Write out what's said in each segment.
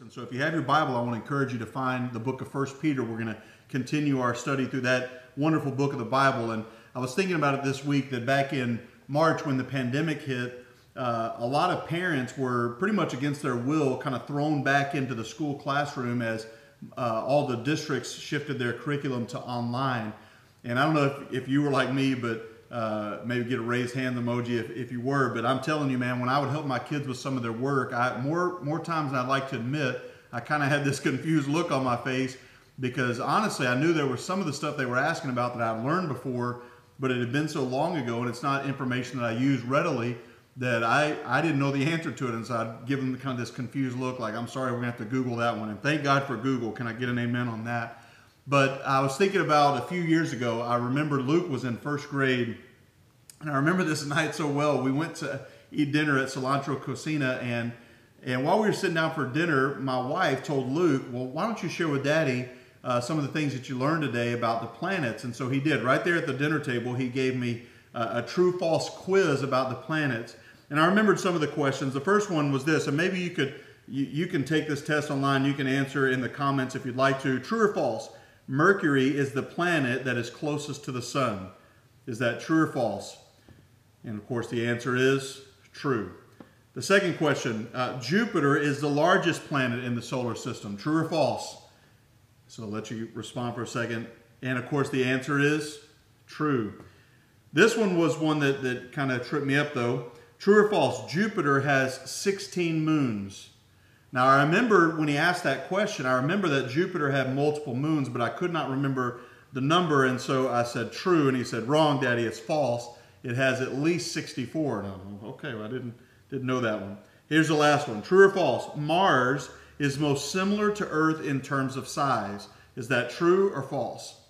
And so if you have your Bible, I want to encourage you to find the book of First Peter. We're going to continue our study through that wonderful book of the Bible. And I was thinking about it this week that back in March when the pandemic hit, uh, a lot of parents were pretty much against their will kind of thrown back into the school classroom as uh, all the districts shifted their curriculum to online. And I don't know if, if you were like me, but uh, maybe get a raised hand emoji if, if you were. But I'm telling you, man, when I would help my kids with some of their work, I more more times than I'd like to admit, I kind of had this confused look on my face because honestly, I knew there was some of the stuff they were asking about that I'd learned before, but it had been so long ago, and it's not information that I use readily that I, I didn't know the answer to it. And so I'd give them kind of this confused look like, I'm sorry, we're going to have to Google that one. And thank God for Google. Can I get an amen on that? But I was thinking about a few years ago, I remember Luke was in first grade, and I remember this night so well. We went to eat dinner at Cilantro Cocina, and and while we were sitting down for dinner, my wife told Luke, "Well, why don't you share with Daddy uh, some of the things that you learned today about the planets?" And so he did. Right there at the dinner table, he gave me uh, a true/false quiz about the planets, and I remembered some of the questions. The first one was this, and maybe you could you, you can take this test online. You can answer in the comments if you'd like to. True or false? Mercury is the planet that is closest to the sun. Is that true or false? And of course, the answer is true. The second question uh, Jupiter is the largest planet in the solar system. True or false? So I'll let you respond for a second. And of course, the answer is true. This one was one that, that kind of tripped me up, though. True or false? Jupiter has 16 moons. Now, I remember when he asked that question, I remember that Jupiter had multiple moons, but I could not remember the number. And so I said true, and he said, wrong, Daddy, it's false. It has at least 64. And I'm okay, well, I didn't, didn't know that one. Here's the last one true or false? Mars is most similar to Earth in terms of size. Is that true or false?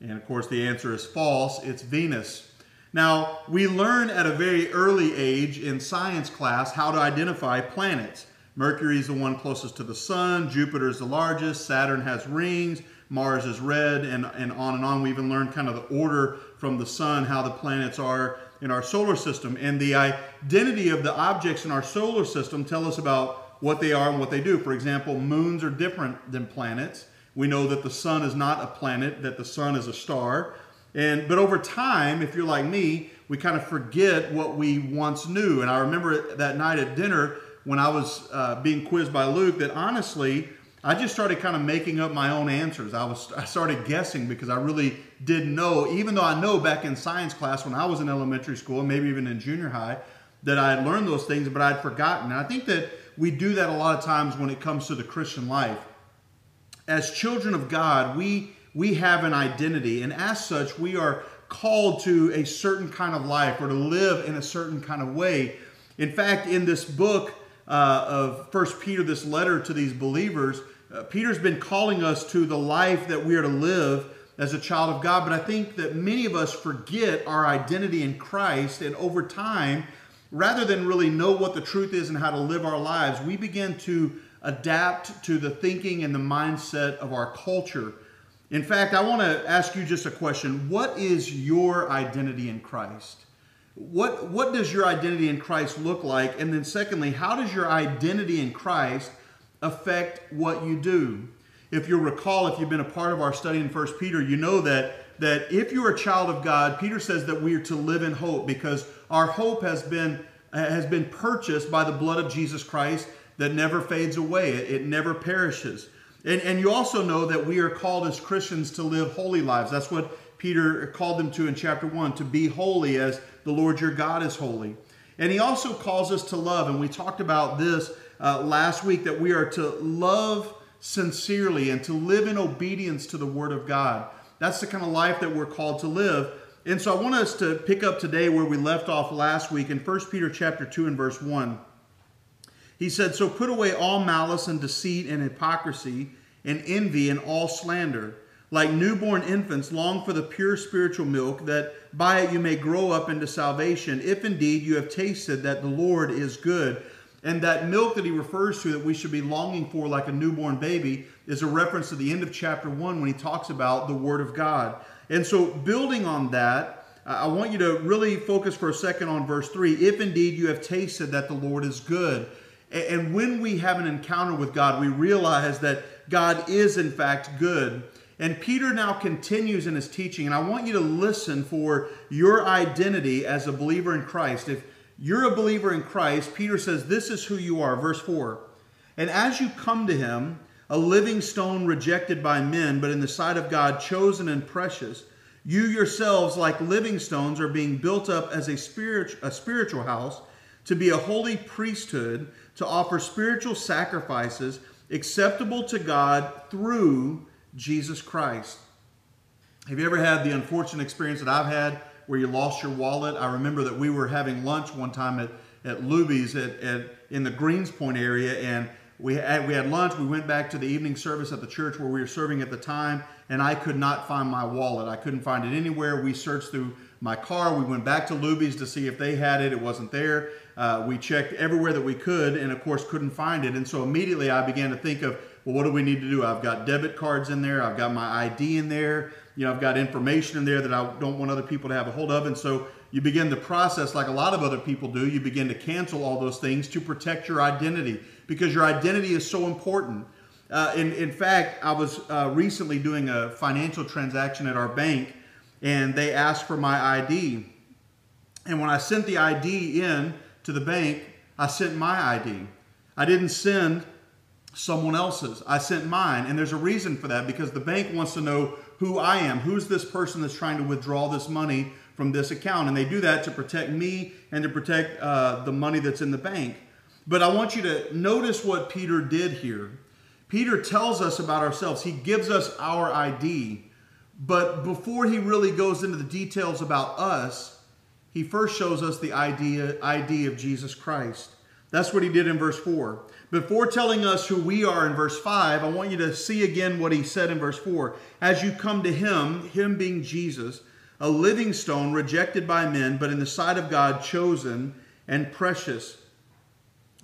And of course, the answer is false. It's Venus. Now, we learn at a very early age in science class how to identify planets. Mercury is the one closest to the sun, Jupiter is the largest, Saturn has rings, Mars is red, and, and on and on. We even learned kind of the order from the sun, how the planets are in our solar system. And the identity of the objects in our solar system tell us about what they are and what they do. For example, moons are different than planets. We know that the sun is not a planet, that the sun is a star. And but over time, if you're like me, we kind of forget what we once knew. And I remember that night at dinner, when I was uh, being quizzed by Luke that honestly, I just started kind of making up my own answers. I was I started guessing because I really didn't know, even though I know back in science class when I was in elementary school maybe even in junior high, that I had learned those things, but I'd forgotten. And I think that we do that a lot of times when it comes to the Christian life. As children of God, we we have an identity, and as such, we are called to a certain kind of life or to live in a certain kind of way. In fact, in this book, uh, of First Peter, this letter to these believers, uh, Peter's been calling us to the life that we are to live as a child of God. But I think that many of us forget our identity in Christ, and over time, rather than really know what the truth is and how to live our lives, we begin to adapt to the thinking and the mindset of our culture. In fact, I want to ask you just a question. What is your identity in Christ? What what does your identity in Christ look like? And then secondly, how does your identity in Christ affect what you do? If you'll recall, if you've been a part of our study in First Peter, you know that that if you're a child of God, Peter says that we are to live in hope because our hope has been has been purchased by the blood of Jesus Christ that never fades away. It, it never perishes. And, and you also know that we are called as Christians to live holy lives. That's what Peter called them to in chapter 1 to be holy as the Lord your God is holy. And he also calls us to love. And we talked about this uh, last week that we are to love sincerely and to live in obedience to the Word of God. That's the kind of life that we're called to live. And so I want us to pick up today where we left off last week in 1 Peter chapter 2 and verse 1. He said, So put away all malice and deceit and hypocrisy and envy and all slander like newborn infants, long for the pure spiritual milk, that by it you may grow up into salvation, if indeed you have tasted that the Lord is good. And that milk that he refers to that we should be longing for like a newborn baby is a reference to the end of chapter 1 when he talks about the Word of God. And so, building on that, I want you to really focus for a second on verse 3. If indeed you have tasted that the Lord is good. And when we have an encounter with God, we realize that God is, in fact, good. And Peter now continues in his teaching, and I want you to listen for your identity as a believer in Christ. If you're a believer in Christ, Peter says, This is who you are. Verse 4 And as you come to him, a living stone rejected by men, but in the sight of God, chosen and precious, you yourselves, like living stones, are being built up as a, spirit, a spiritual house to be a holy priesthood, to offer spiritual sacrifices acceptable to God through Jesus Christ. Have you ever had the unfortunate experience that I've had where you lost your wallet? I remember that we were having lunch one time at, at Luby's at, at, in the Greenspoint area, and we had, we had lunch. We went back to the evening service at the church where we were serving at the time, and I could not find my wallet. I couldn't find it anywhere. We searched through my car. We went back to Luby's to see if they had it. It wasn't there. Uh, we checked everywhere that we could, and of course, couldn't find it. And so immediately I began to think of, well, what do we need to do? I've got debit cards in there. I've got my ID in there. You know, I've got information in there that I don't want other people to have a hold of. And so you begin the process like a lot of other people do. You begin to cancel all those things to protect your identity because your identity is so important. Uh, in, in fact, I was uh, recently doing a financial transaction at our bank and they asked for my ID. And when I sent the ID in to the bank, I sent my ID. I didn't send someone else's. I sent mine. And there's a reason for that because the bank wants to know who I am. Who's this person that's trying to withdraw this money from this account? And they do that to protect me and to protect uh, the money that's in the bank. But I want you to notice what Peter did here. Peter tells us about ourselves, he gives us our ID. But before he really goes into the details about us, he first shows us the idea, ID of Jesus Christ. That's what he did in verse 4. Before telling us who we are in verse 5, I want you to see again what he said in verse 4. As you come to him, him being Jesus, a living stone rejected by men, but in the sight of God chosen and precious.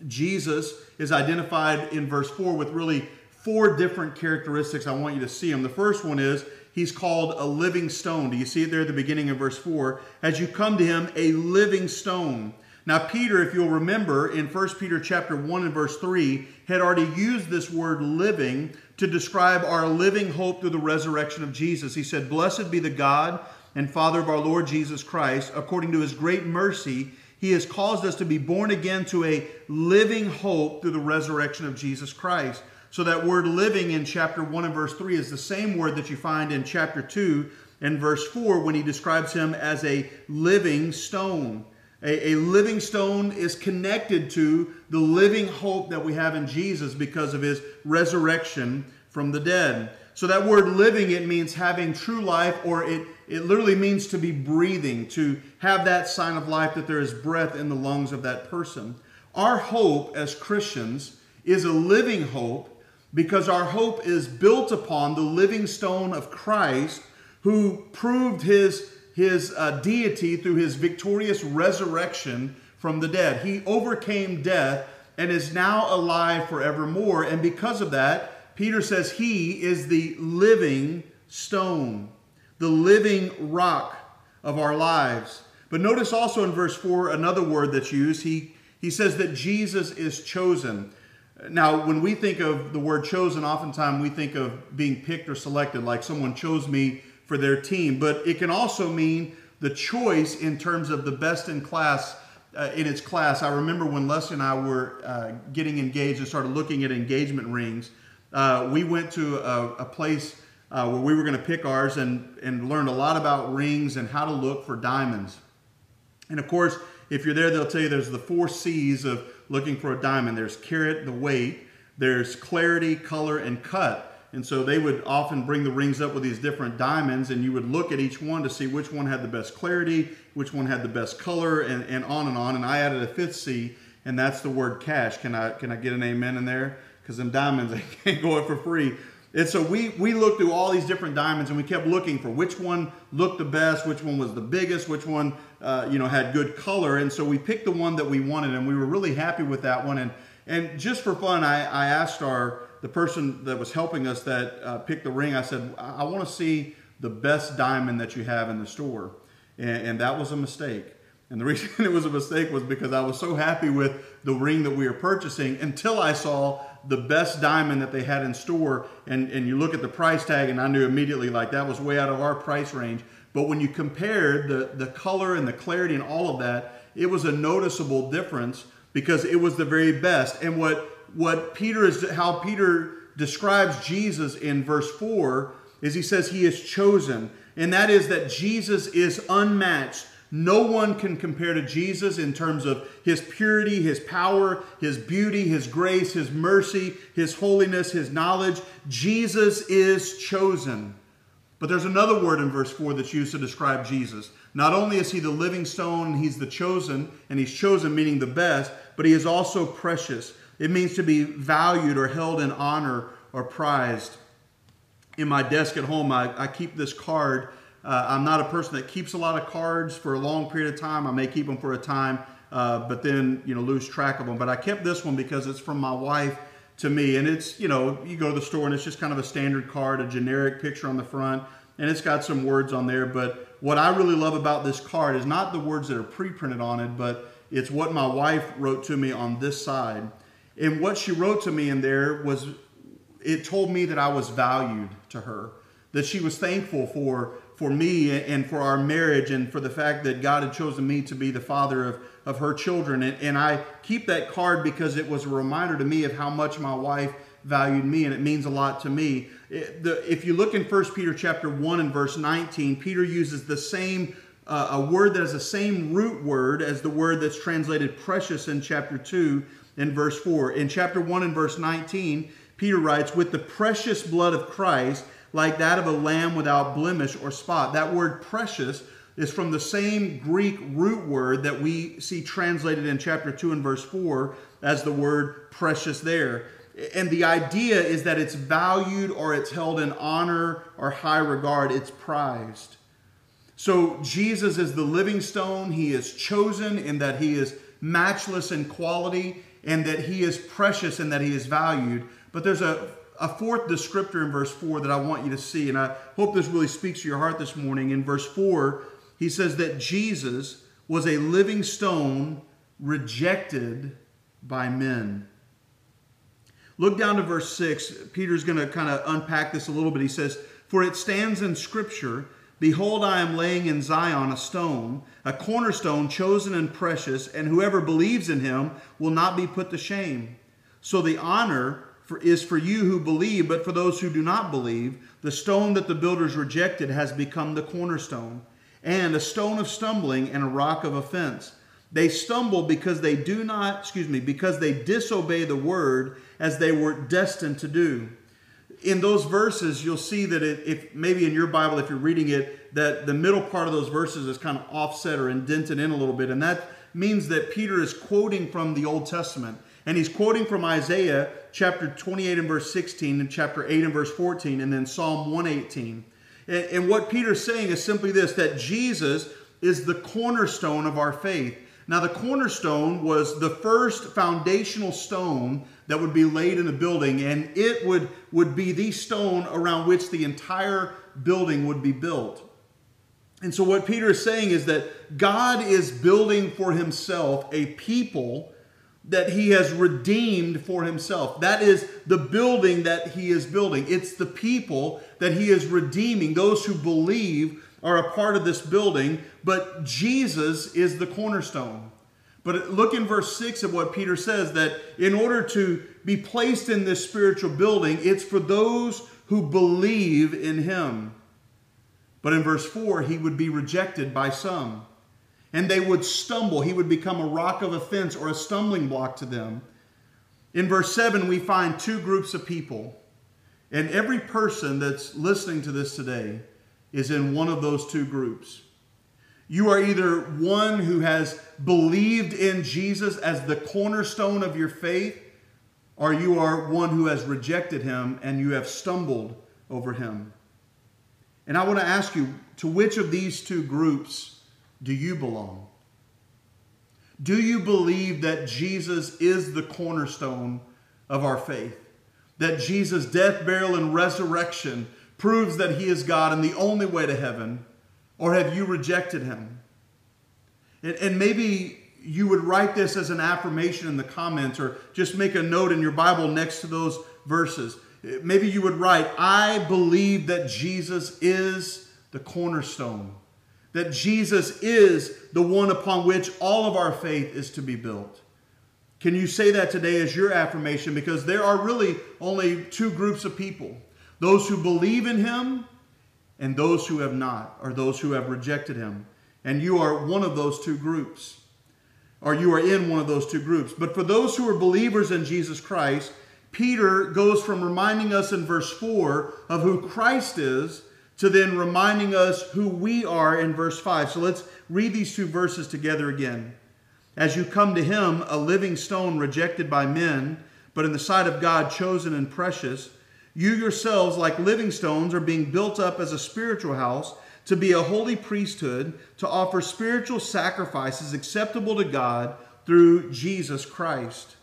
Jesus is identified in verse 4 with really four different characteristics. I want you to see them. The first one is he's called a living stone. Do you see it there at the beginning of verse 4? As you come to him, a living stone. Now, Peter, if you'll remember, in 1 Peter chapter 1 and verse 3, had already used this word living to describe our living hope through the resurrection of Jesus. He said, Blessed be the God and Father of our Lord Jesus Christ, according to his great mercy he has caused us to be born again to a living hope through the resurrection of Jesus Christ. So that word living in chapter 1 and verse 3 is the same word that you find in chapter 2 and verse 4 when he describes him as a living stone. A, a, living stone is connected to the living hope that we have in Jesus because of his resurrection from the dead. So that word living, it means having true life, or it, it literally means to be breathing, to have that sign of life that there is breath in the lungs of that person. Our hope as Christians is a living hope because our hope is built upon the living stone of Christ who proved his, his uh, deity through his victorious resurrection from the dead. He overcame death and is now alive forevermore. And because of that, Peter says he is the living stone, the living rock of our lives. But notice also in verse 4 another word that's used. He, he says that Jesus is chosen. Now, when we think of the word chosen, oftentimes we think of being picked or selected, like someone chose me for their team. But it can also mean the choice in terms of the best in class. Uh, in its class, I remember when Leslie and I were uh, getting engaged and started looking at engagement rings uh, we went to a, a place uh, where we were going to pick ours and, and learned a lot about rings and how to look for diamonds. And of course, if you're there, they'll tell you there's the four C's of looking for a diamond. There's carat, the weight. There's clarity, color, and cut. And so they would often bring the rings up with these different diamonds, and you would look at each one to see which one had the best clarity, which one had the best color, and, and on and on. And I added a fifth C, and that's the word cash. Can I can I get an amen in there? because them diamonds they can't go it for free. And so we we looked through all these different diamonds and we kept looking for which one looked the best, which one was the biggest, which one uh, you know had good color. And so we picked the one that we wanted, and we were really happy with that one. And and just for fun, I, I asked our the person that was helping us that uh, picked the ring. I said, I, I want to see the best diamond that you have in the store, and, and that was a mistake And the reason it was a mistake was because I was so happy with the ring that we were purchasing until I saw the best diamond that they had in store. And, and you look at the price tag, and I knew immediately like that was way out of our price range. But when you compared the, the color and the clarity and all of that, it was a noticeable difference because it was the very best. And what what Peter is how Peter describes Jesus in verse 4 is he says he is chosen. And that is that Jesus is unmatched. No one can compare to Jesus in terms of his purity, his power, his beauty, his grace, his mercy, his holiness, his knowledge. Jesus is chosen. But there's another word in verse 4 that's used to describe Jesus. Not only is he the living stone, he's the chosen, and he's chosen meaning the best, but he is also precious. It means to be valued or held in honor or prized. In my desk at home, I, I keep this card. Uh, I'm not a person that keeps a lot of cards for a long period of time. I may keep them for a time, uh, but then you know lose track of them. But I kept this one because it's from my wife to me, and it's you know you go to the store and it's just kind of a standard card, a generic picture on the front, and it's got some words on there. But what I really love about this card is not the words that are pre-printed on it, but it's what my wife wrote to me on this side. And what she wrote to me in there was it told me that I was valued to her, that she was thankful for for me and for our marriage and for the fact that God had chosen me to be the father of, of her children. And, and I keep that card because it was a reminder to me of how much my wife valued me and it means a lot to me. It, the, if you look in 1 Peter chapter 1 and verse 19, Peter uses the same uh, a word that has the same root word as the word that's translated precious in chapter 2 and verse 4. In chapter 1 and verse 19, Peter writes, With the precious blood of Christ, like that of a lamb without blemish or spot. That word precious is from the same Greek root word that we see translated in chapter 2 and verse 4 as the word precious there. And the idea is that it's valued or it's held in honor or high regard, it's prized. So Jesus is the living stone. He is chosen in that he is matchless in quality and that he is precious and that he is valued. But there's a, a fourth descriptor in verse 4 that I want you to see, and I hope this really speaks to your heart this morning. In verse 4, he says that Jesus was a living stone rejected by men. Look down to verse 6. Peter's going to kind of unpack this a little bit. He says, For it stands in Scripture Behold, I am laying in Zion a stone, a cornerstone chosen and precious, and whoever believes in him will not be put to shame. So the honor for, is for you who believe, but for those who do not believe, the stone that the builders rejected has become the cornerstone, and a stone of stumbling and a rock of offense. They stumble because they do not, excuse me, because they disobey the word as they were destined to do in those verses, you'll see that it, if maybe in your Bible, if you're reading it, that the middle part of those verses is kind of offset or indented in a little bit. And that means that Peter is quoting from the Old Testament. And he's quoting from Isaiah chapter 28 and verse 16 and chapter 8 and verse 14 and then Psalm 118. And, and what Peter's saying is simply this that Jesus is the cornerstone of our faith. Now, the cornerstone was the first foundational stone that would be laid in a building, and it would, would be the stone around which the entire building would be built. And so, what Peter is saying is that God is building for himself a people that he has redeemed for himself. That is the building that he is building. It's the people that he is redeeming. Those who believe are a part of this building, but Jesus is the cornerstone. But look in verse 6 of what Peter says that in order to be placed in this spiritual building, it's for those who believe in him. But in verse 4, he would be rejected by some. And they would stumble. He would become a rock of offense or a stumbling block to them. In verse 7, we find two groups of people. And every person that's listening to this today is in one of those two groups. You are either one who has believed in Jesus as the cornerstone of your faith, or you are one who has rejected him and you have stumbled over him. And I want to ask you to which of these two groups do you belong? Do you believe that Jesus is the cornerstone of our faith? That Jesus' death, burial, and resurrection proves that he is God and the only way to heaven? Or have you rejected him? And, and maybe you would write this as an affirmation in the comments or just make a note in your Bible next to those verses. Maybe you would write, I believe that Jesus is the cornerstone, that Jesus is the one upon which all of our faith is to be built. Can you say that today as your affirmation? Because there are really only two groups of people those who believe in him and those who have not, or those who have rejected him. And you are one of those two groups, or you are in one of those two groups. But for those who are believers in Jesus Christ, Peter goes from reminding us in verse 4 of who Christ is to then reminding us who we are in verse 5. So let's read these two verses together again. As you come to him, a living stone rejected by men, but in the sight of God chosen and precious, you yourselves, like living stones, are being built up as a spiritual house to be a holy priesthood, to offer spiritual sacrifices acceptable to God through Jesus Christ.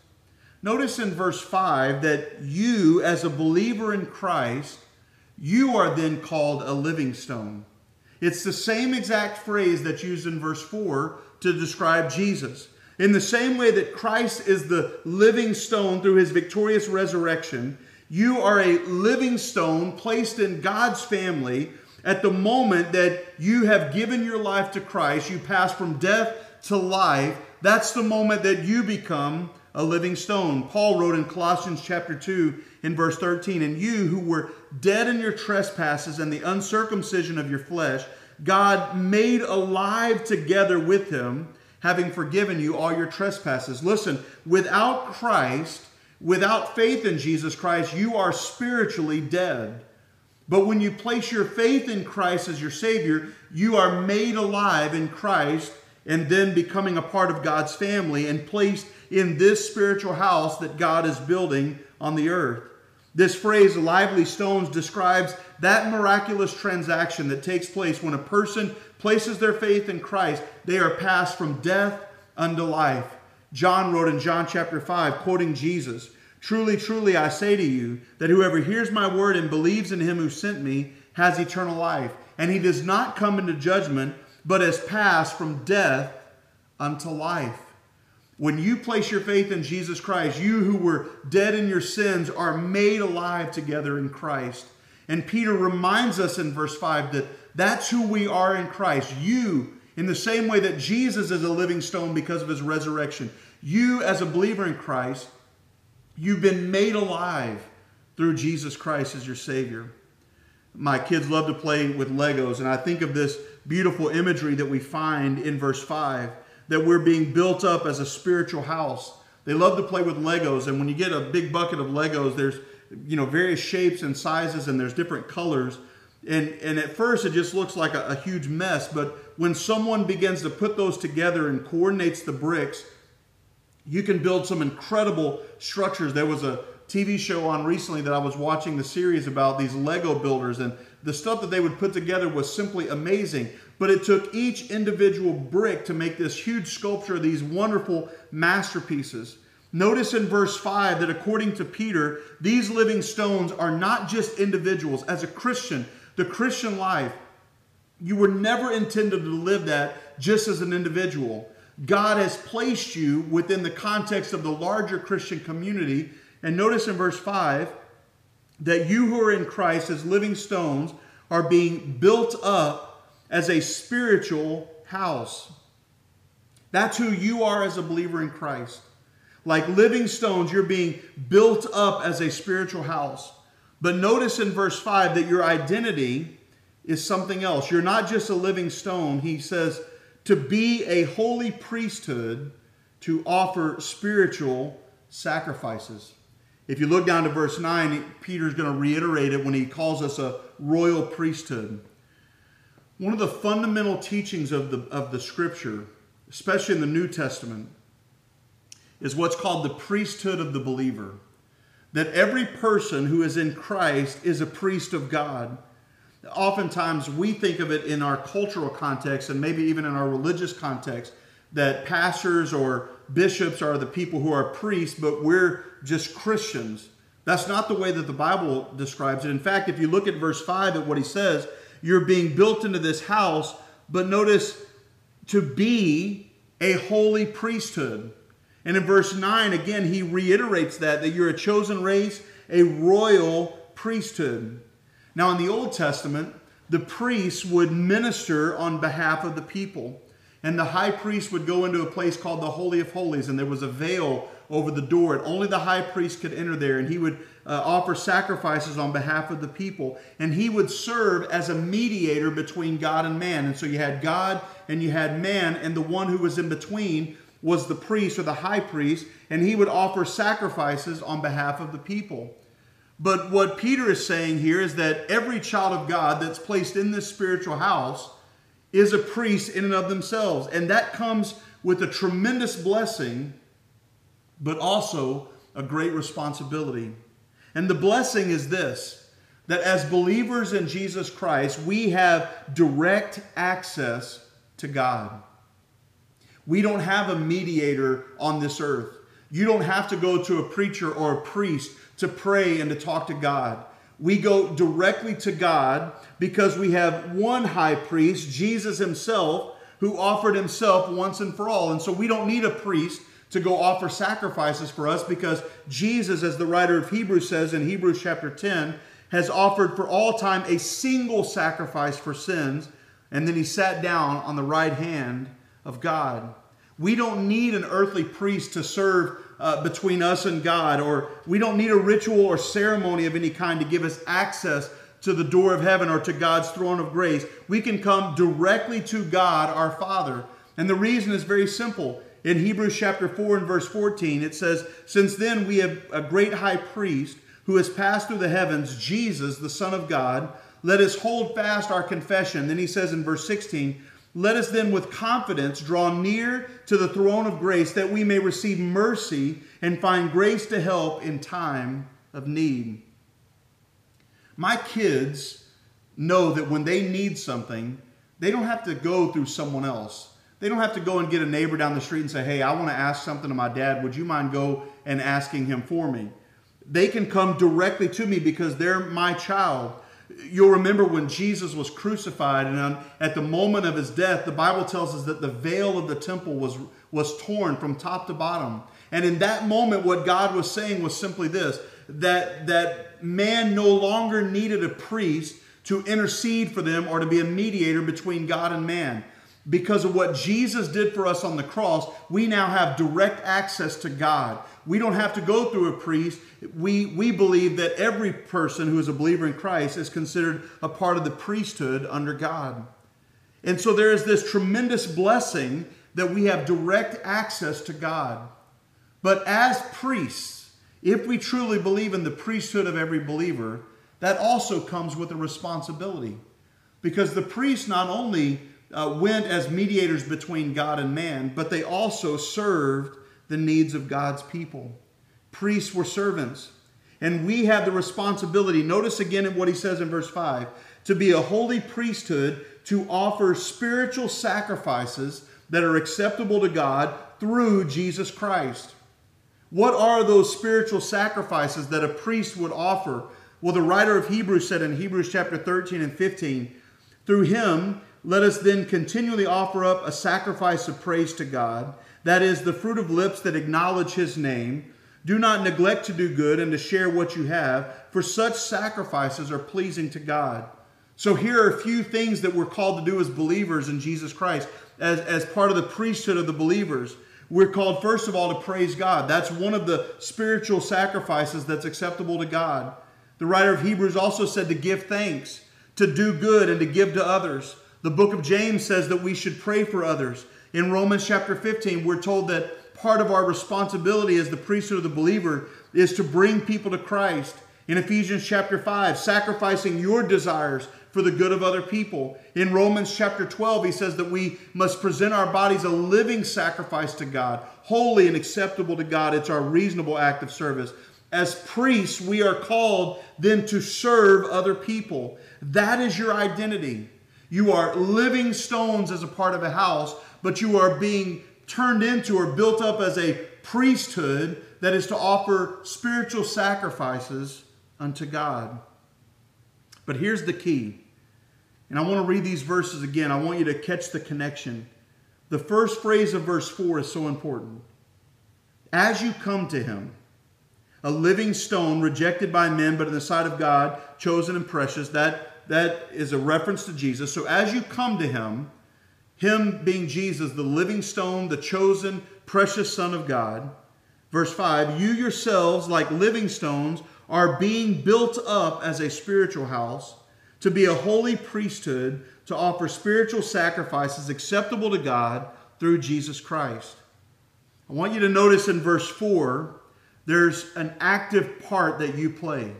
Notice in verse 5 that you, as a believer in Christ, you are then called a living stone. It's the same exact phrase that's used in verse 4 to describe Jesus. In the same way that Christ is the living stone through his victorious resurrection, you are a living stone placed in God's family at the moment that you have given your life to Christ. You pass from death to life. That's the moment that you become a living stone. Paul wrote in Colossians chapter 2 in verse 13, And you who were dead in your trespasses and the uncircumcision of your flesh, God made alive together with him, having forgiven you all your trespasses. Listen, without Christ, without faith in Jesus Christ, you are spiritually dead. But when you place your faith in Christ as your Savior, you are made alive in Christ and then becoming a part of God's family and placed in this spiritual house that God is building on the earth. This phrase, lively stones, describes that miraculous transaction that takes place when a person places their faith in Christ. They are passed from death unto life. John wrote in John chapter 5, quoting Jesus Truly, truly, I say to you that whoever hears my word and believes in him who sent me has eternal life. And he does not come into judgment, but has passed from death unto life. When you place your faith in Jesus Christ, you who were dead in your sins are made alive together in Christ. And Peter reminds us in verse 5 that that's who we are in Christ. You, in the same way that Jesus is a living stone because of his resurrection, you, as a believer in Christ, you've been made alive through Jesus Christ as your Savior. My kids love to play with Legos, and I think of this beautiful imagery that we find in verse 5 that we're being built up as a spiritual house. They love to play with Legos, and when you get a big bucket of Legos, there's you know various shapes and sizes, and there's different colors. And, and at first, it just looks like a, a huge mess. But when someone begins to put those together and coordinates the bricks, you can build some incredible structures. There was a TV show on recently that I was watching the series about these Lego builders, and the stuff that they would put together was simply amazing. But it took each individual brick to make this huge sculpture, these wonderful masterpieces. Notice in verse 5 that according to Peter, these living stones are not just individuals. As a Christian, the Christian life, you were never intended to live that just as an individual. God has placed you within the context of the larger Christian community and notice in verse 5 that you who are in Christ as living stones are being built up as a spiritual house. That's who you are as a believer in Christ. Like living stones, you're being built up as a spiritual house. But notice in verse 5 that your identity is something else. You're not just a living stone. He says to be a holy priesthood to offer spiritual sacrifices. If you look down to verse 9, Peter's going to reiterate it when he calls us a royal priesthood. One of the fundamental teachings of the, of the scripture, especially in the New Testament, is what's called the priesthood of the believer. That every person who is in Christ is a priest of God. Oftentimes, we think of it in our cultural context and maybe even in our religious context that pastors or bishops are the people who are priests, but we're just Christians. That's not the way that the Bible describes it. In fact, if you look at verse 5 at what he says, you're being built into this house, but notice to be a holy priesthood. And in verse 9, again, he reiterates that, that you're a chosen race, a royal priesthood. Now, in the Old Testament, the priests would minister on behalf of the people. And the high priest would go into a place called the Holy of Holies, and there was a veil over the door. And only the high priest could enter there, and he would uh, offer sacrifices on behalf of the people. And he would serve as a mediator between God and man. And so you had God and you had man, and the one who was in between was the priest or the high priest, and he would offer sacrifices on behalf of the people. But what Peter is saying here is that every child of God that's placed in this spiritual house is a priest in and of themselves. And that comes with a tremendous blessing, but also a great responsibility. And the blessing is this that as believers in Jesus Christ, we have direct access to God. We don't have a mediator on this earth. You don't have to go to a preacher or a priest to pray and to talk to God. We go directly to God because we have one high priest, Jesus himself, who offered himself once and for all. And so we don't need a priest to go offer sacrifices for us because Jesus, as the writer of Hebrews says in Hebrews chapter 10, has offered for all time a single sacrifice for sins, and then he sat down on the right hand of God. We don't need an earthly priest to serve uh, between us and God, or we don't need a ritual or ceremony of any kind to give us access to the door of heaven or to God's throne of grace. We can come directly to God our Father. And the reason is very simple. In Hebrews chapter 4 and verse 14, it says, Since then we have a great high priest who has passed through the heavens, Jesus, the Son of God. Let us hold fast our confession. Then he says in verse 16, Let us then with confidence draw near to the throne of grace that we may receive mercy and find grace to help in time of need. My kids know that when they need something, they don't have to go through someone else they don't have to go and get a neighbor down the street and say, hey, I want to ask something to my dad. Would you mind go and asking him for me? They can come directly to me because they're my child. You'll remember when Jesus was crucified and at the moment of his death, the Bible tells us that the veil of the temple was, was torn from top to bottom. And in that moment, what God was saying was simply this that, that man no longer needed a priest to intercede for them or to be a mediator between God and man because of what Jesus did for us on the cross, we now have direct access to God. We don't have to go through a priest. We, we believe that every person who is a believer in Christ is considered a part of the priesthood under God. And so there is this tremendous blessing that we have direct access to God. But as priests, if we truly believe in the priesthood of every believer, that also comes with a responsibility. Because the priests not only uh, went as mediators between God and man, but they also served the needs of God's people. Priests were servants. And we have the responsibility, notice again what he says in verse 5, to be a holy priesthood to offer spiritual sacrifices that are acceptable to God through Jesus Christ. What are those spiritual sacrifices that a priest would offer? Well, the writer of Hebrews said in Hebrews chapter 13 and 15, through him let us then continually offer up a sacrifice of praise to God, that is, the fruit of lips that acknowledge his name. Do not neglect to do good and to share what you have, for such sacrifices are pleasing to God. So, here are a few things that we're called to do as believers in Jesus Christ, as, as part of the priesthood of the believers. We're called, first of all, to praise God. That's one of the spiritual sacrifices that's acceptable to God. The writer of Hebrews also said to give thanks, to do good, and to give to others. The book of James says that we should pray for others. In Romans chapter 15, we're told that part of our responsibility as the priesthood of the believer is to bring people to Christ. In Ephesians chapter 5, sacrificing your desires for the good of other people. In Romans chapter 12, he says that we must present our bodies a living sacrifice to God, holy and acceptable to God. It's our reasonable act of service. As priests, we are called then to serve other people. That is your identity. You are living stones as a part of a house, but you are being turned into or built up as a priesthood that is to offer spiritual sacrifices unto God. But here's the key. And I want to read these verses again. I want you to catch the connection. the first phrase of verse 4 is so important. As you come to him, a living stone rejected by men, but in the sight of God, chosen and precious, that, that is a reference to Jesus. So as you come to him, him being Jesus, the living stone, the chosen, precious Son of God, verse 5 You yourselves, like living stones, are being built up as a spiritual house to be a holy priesthood to offer spiritual sacrifices acceptable to God through Jesus Christ. I want you to notice in verse 4 there's an active part that you play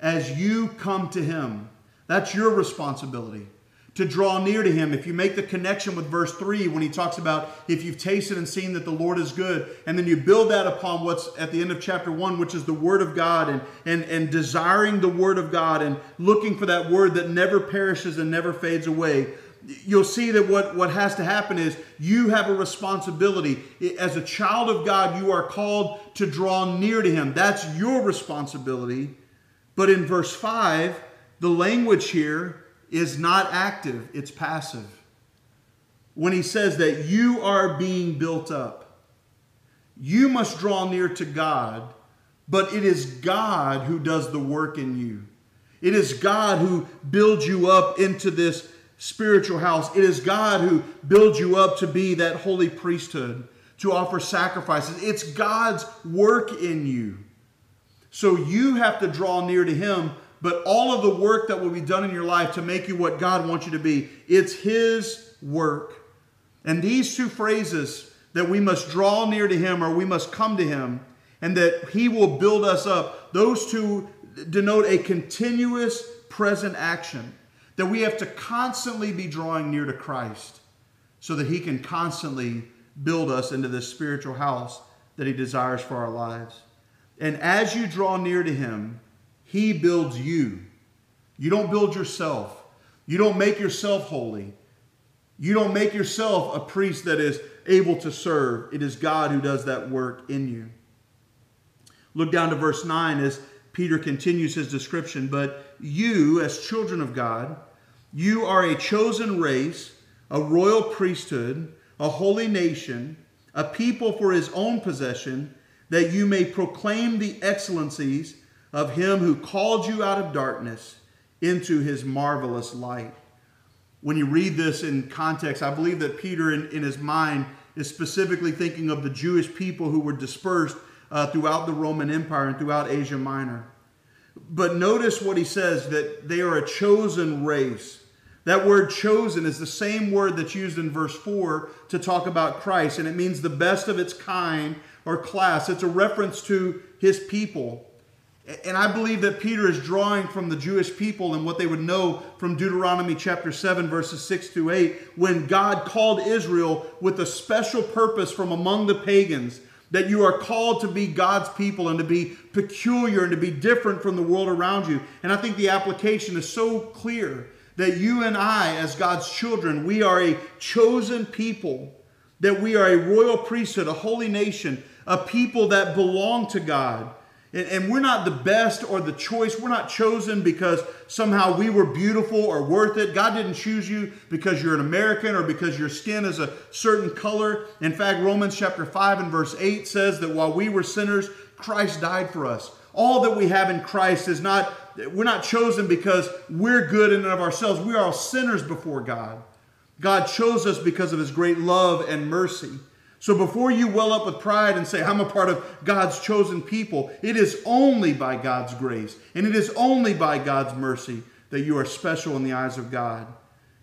as you come to Him. That's your responsibility to draw near to him. If you make the connection with verse 3 when he talks about if you've tasted and seen that the Lord is good, and then you build that upon what's at the end of chapter 1, which is the word of God and, and, and desiring the word of God and looking for that word that never perishes and never fades away. You'll see that what, what has to happen is you have a responsibility. As a child of God, you are called to draw near to Him. That's your responsibility. But in verse 5, the language here is not active, it's passive. When he says that you are being built up, you must draw near to God, but it is God who does the work in you. It is God who builds you up into this spiritual house. It is God who builds you up to be that holy priesthood, to offer sacrifices. It's God's work in you. So you have to draw near to Him but all of the work that will be done in your life to make you what God wants you to be, it's His work. And these two phrases that we must draw near to Him or we must come to Him and that He will build us up, those two denote a continuous present action. That we have to constantly be drawing near to Christ so that He can constantly build us into this spiritual house that He desires for our lives. And as you draw near to Him, he builds you. You don't build yourself. You don't make yourself holy. You don't make yourself a priest that is able to serve. It is God who does that work in you. Look down to verse 9 as Peter continues his description. But you, as children of God, you are a chosen race, a royal priesthood, a holy nation, a people for his own possession, that you may proclaim the excellencies of him who called you out of darkness into his marvelous light. When you read this in context, I believe that Peter, in, in his mind, is specifically thinking of the Jewish people who were dispersed uh, throughout the Roman Empire and throughout Asia Minor. But notice what he says that they are a chosen race. That word chosen is the same word that's used in verse 4 to talk about Christ, and it means the best of its kind or class. It's a reference to his people. And I believe that Peter is drawing from the Jewish people and what they would know from Deuteronomy chapter 7, verses 6 to 8, when God called Israel with a special purpose from among the pagans, that you are called to be God's people and to be peculiar and to be different from the world around you. And I think the application is so clear that you and I, as God's children, we are a chosen people, that we are a royal priesthood, a holy nation, a people that belong to God and, and we're not the best or the choice. We're not chosen because somehow we were beautiful or worth it. God didn't choose you because you're an American or because your skin is a certain color. In fact, Romans chapter 5 and verse 8 says that while we were sinners, Christ died for us. All that we have in Christ is not, we're not chosen because we're good in and of ourselves. We are all sinners before God. God chose us because of his great love and mercy. So before you well up with pride and say, I'm a part of God's chosen people, it is only by God's grace and it is only by God's mercy that you are special in the eyes of God.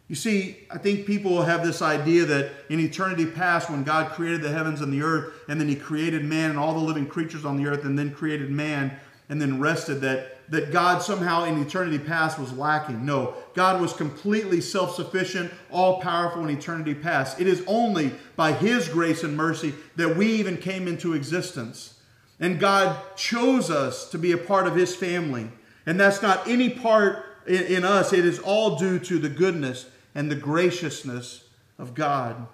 You see, I think people have this idea that in eternity past, when God created the heavens and the earth, and then He created man and all the living creatures on the earth, and then created man, and then rested, that that God somehow in eternity past was lacking. No, God was completely self sufficient, all powerful in eternity past. It is only by His grace and mercy that we even came into existence. And God chose us to be a part of His family. And that's not any part in, in us, it is all due to the goodness and the graciousness of God.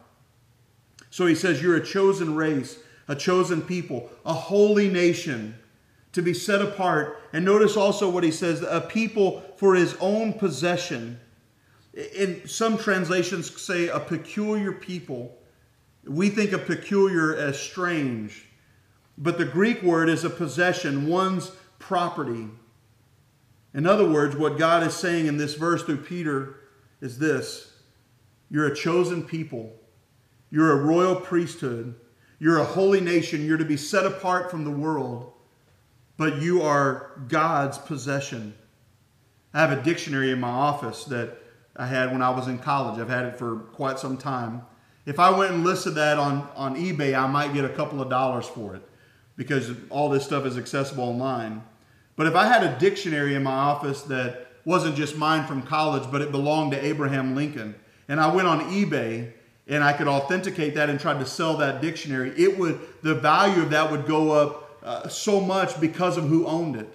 So He says, You're a chosen race, a chosen people, a holy nation to be set apart. And notice also what he says a people for his own possession. In some translations say a peculiar people. We think of peculiar as strange, but the Greek word is a possession, one's property. In other words, what God is saying in this verse through Peter is this You're a chosen people, you're a royal priesthood, you're a holy nation, you're to be set apart from the world, but you are God's possession. I have a dictionary in my office that I had when I was in college. I've had it for quite some time. If I went and listed that on, on eBay, I might get a couple of dollars for it because all this stuff is accessible online. But if I had a dictionary in my office that wasn't just mine from college, but it belonged to Abraham Lincoln, and I went on eBay and I could authenticate that and tried to sell that dictionary, it would the value of that would go up uh, so much because of who owned it.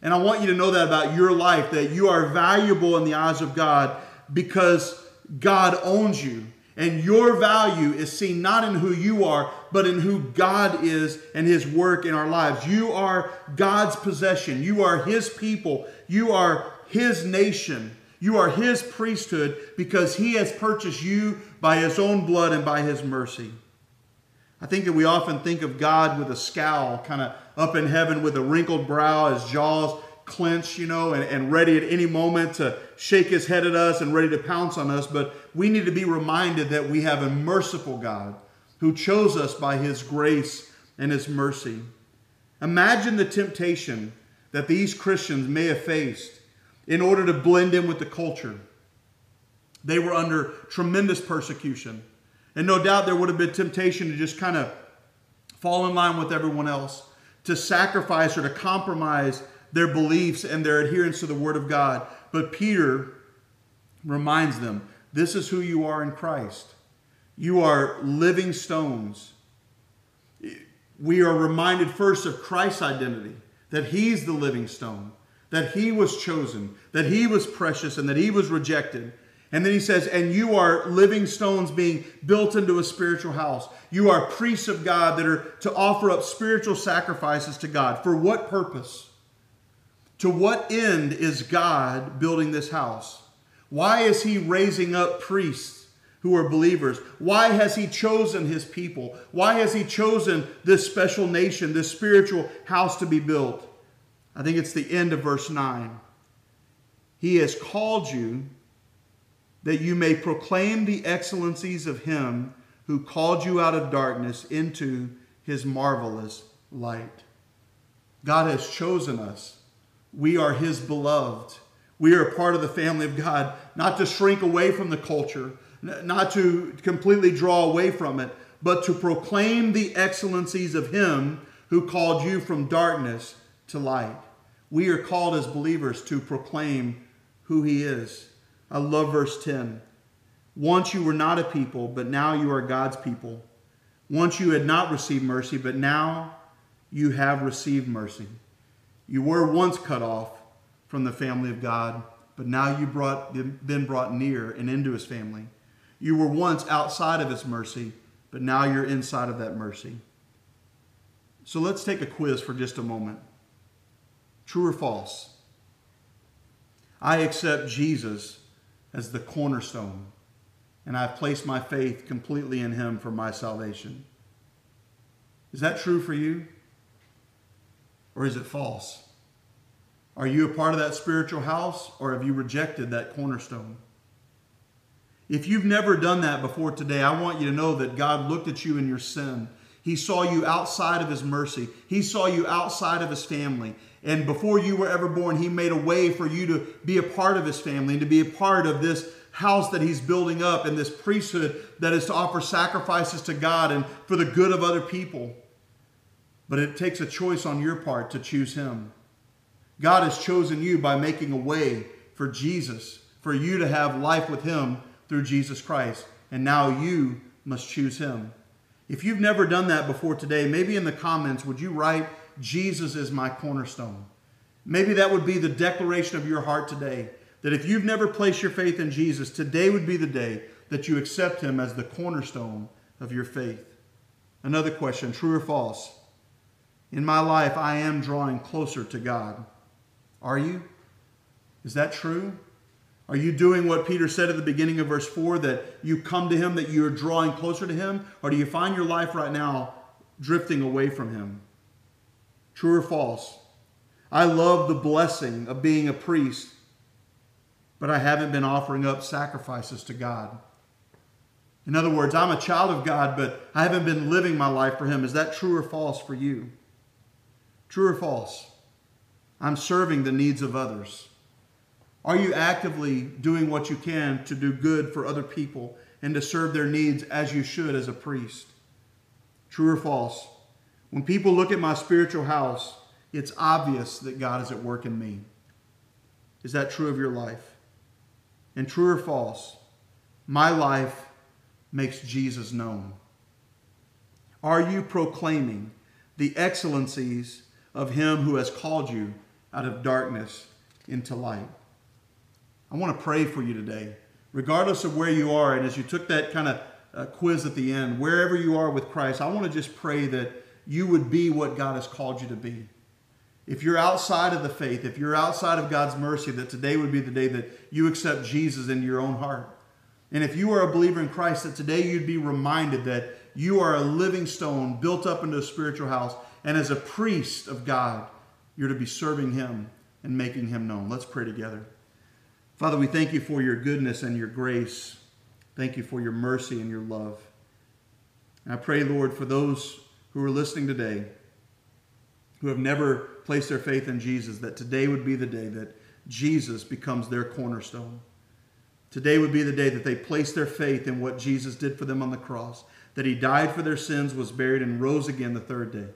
And I want you to know that about your life that you are valuable in the eyes of God because God owns you. And your value is seen not in who you are, but in who God is and His work in our lives. You are God's possession. You are His people. You are His nation. You are His priesthood because He has purchased you by His own blood and by His mercy. I think that we often think of God with a scowl, kind of up in heaven with a wrinkled brow, his jaws clenched, you know, and, and ready at any moment to shake his head at us and ready to pounce on us. But we need to be reminded that we have a merciful God who chose us by his grace and his mercy. Imagine the temptation that these Christians may have faced in order to blend in with the culture. They were under tremendous persecution. And no doubt there would have been temptation to just kind of fall in line with everyone else, to sacrifice or to compromise their beliefs and their adherence to the Word of God. But Peter reminds them this is who you are in Christ. You are living stones. We are reminded first of Christ's identity, that He's the living stone, that He was chosen, that He was precious, and that He was rejected. And then he says, and you are living stones being built into a spiritual house. You are priests of God that are to offer up spiritual sacrifices to God. For what purpose? To what end is God building this house? Why is he raising up priests who are believers? Why has he chosen his people? Why has he chosen this special nation, this spiritual house to be built? I think it's the end of verse 9. He has called you that you may proclaim the excellencies of him who called you out of darkness into his marvelous light. God has chosen us we are His beloved. We are a part of the family of God, not to shrink away from the culture, not to completely draw away from it, but to proclaim the excellencies of Him who called you from darkness to light. We are called as believers to proclaim who He is. I love verse 10. Once you were not a people, but now you are God's people. Once you had not received mercy, but now you have received mercy. You were once cut off from the family of God, but now you brought been brought near and into his family. You were once outside of his mercy, but now you're inside of that mercy. So let's take a quiz for just a moment. True or false? I accept Jesus as the cornerstone, and I've placed my faith completely in him for my salvation. Is that true for you? or is it false? Are you a part of that spiritual house or have you rejected that cornerstone? If you've never done that before today, I want you to know that God looked at you in your sin. He saw you outside of His mercy. He saw you outside of His family. And before you were ever born, He made a way for you to be a part of His family and to be a part of this house that He's building up and this priesthood that is to offer sacrifices to God and for the good of other people. But it takes a choice on your part to choose Him. God has chosen you by making a way for Jesus, for you to have life with Him through Jesus Christ. And now you must choose Him. If you've never done that before today, maybe in the comments, would you write, Jesus is my cornerstone? Maybe that would be the declaration of your heart today. That if you've never placed your faith in Jesus, today would be the day that you accept Him as the cornerstone of your faith. Another question true or false? in my life, I am drawing closer to God. Are you? Is that true? Are you doing what Peter said at the beginning of verse 4 that you come to him, that you're drawing closer to him? Or do you find your life right now drifting away from him? True or false? I love the blessing of being a priest, but I haven't been offering up sacrifices to God. In other words, I'm a child of God, but I haven't been living my life for Him. Is that true or false for you? True or false? I'm serving the needs of others. Are you actively doing what you can to do good for other people and to serve their needs as you should as a priest? True or false? When people look at my spiritual house, it's obvious that God is at work in me. Is that true of your life? And true or false? My life makes Jesus known. Are you proclaiming the excellencies of Him who has called you out of darkness into light? I want to pray for you today, regardless of where you are. And as you took that kind of uh, quiz at the end, wherever you are with Christ, I want to just pray that you would be what God has called you to be. If you're outside of the faith, if you're outside of God's mercy, that today would be the day that you accept Jesus into your own heart. And if you are a believer in Christ, that today you'd be reminded that you are a living stone built up into a spiritual house. And as a priest of God, you're to be serving Him and making Him known. Let's pray together. Father, we thank you for your goodness and your grace. Thank you for your mercy and your love. And I pray, Lord, for those who are listening today who have never placed their faith in Jesus, that today would be the day that Jesus becomes their cornerstone. Today would be the day that they place their faith in what Jesus did for them on the cross, that he died for their sins, was buried, and rose again the third day.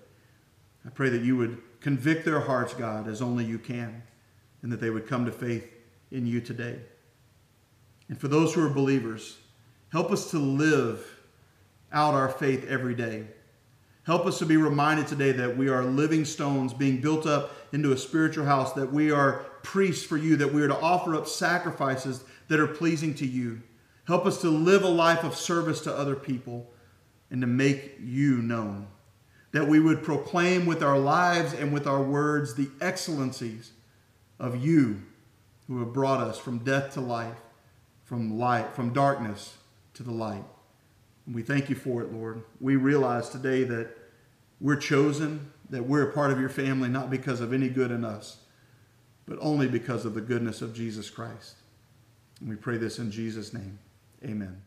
I pray that you would convict their hearts, God, as only you can, and that they would come to faith in you today. And for those who are believers, help us to live out our faith every day. Help us to be reminded today that we are living stones being built up into a spiritual house, that we are priests for you, that we are to offer up sacrifices that are pleasing to you. Help us to live a life of service to other people and to make you known. That we would proclaim with our lives and with our words the excellencies of you who have brought us from death to life, from light, from darkness to the light. And we thank you for it, Lord. We realize today that we're chosen, that we're a part of your family, not because of any good in us, but only because of the goodness of Jesus Christ. And we pray this in Jesus' name. Amen.